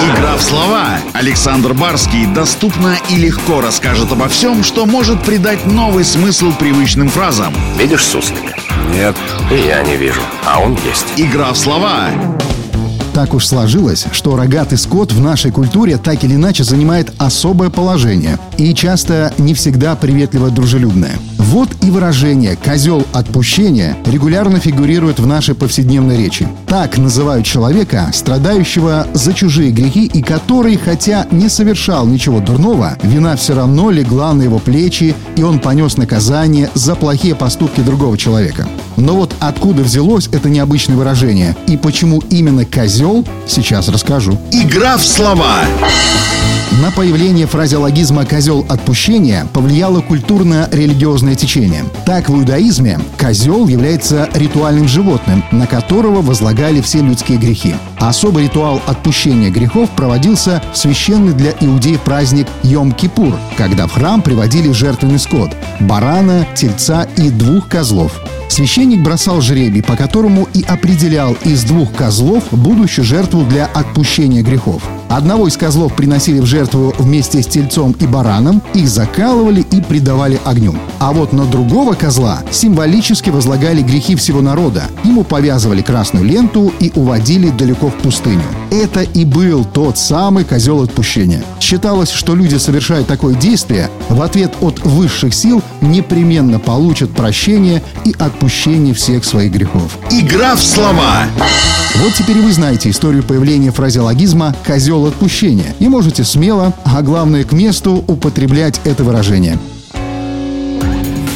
Игра в слова. Александр Барский доступно и легко расскажет обо всем, что может придать новый смысл привычным фразам. Видишь суслика? Нет. И я не вижу, а он есть. Игра в слова. Так уж сложилось, что рогатый скот в нашей культуре так или иначе занимает особое положение и часто не всегда приветливо дружелюбное. Вот и выражение «козел отпущения» регулярно фигурирует в нашей повседневной речи. Так называют человека, страдающего за чужие грехи и который, хотя не совершал ничего дурного, вина все равно легла на его плечи, и он понес наказание за плохие поступки другого человека. Но вот откуда взялось это необычное выражение и почему именно «козел» сейчас расскажу. Игра в слова. Появление фразеологизма «козел отпущения» повлияло культурно-религиозное течение. Так, в иудаизме козел является ритуальным животным, на которого возлагали все людские грехи. Особый ритуал отпущения грехов проводился в священный для иудеев праздник Йом-Кипур, когда в храм приводили жертвенный скот – барана, тельца и двух козлов. Священник бросал жребий, по которому и определял из двух козлов будущую жертву для отпущения грехов. Одного из козлов приносили в жертву вместе с тельцом и бараном, их закалывали и предавали огню. А вот на другого козла символически возлагали грехи всего народа. Ему повязывали красную ленту и уводили далеко в пустыню. Это и был тот самый козел отпущения. Считалось, что люди, совершая такое действие, в ответ от высших сил непременно получат прощение и отпущение всех своих грехов. Игра в слова. Вот теперь вы знаете историю появления фразеологизма «козел отпущения» и можете смело, а главное к месту, употреблять это выражение.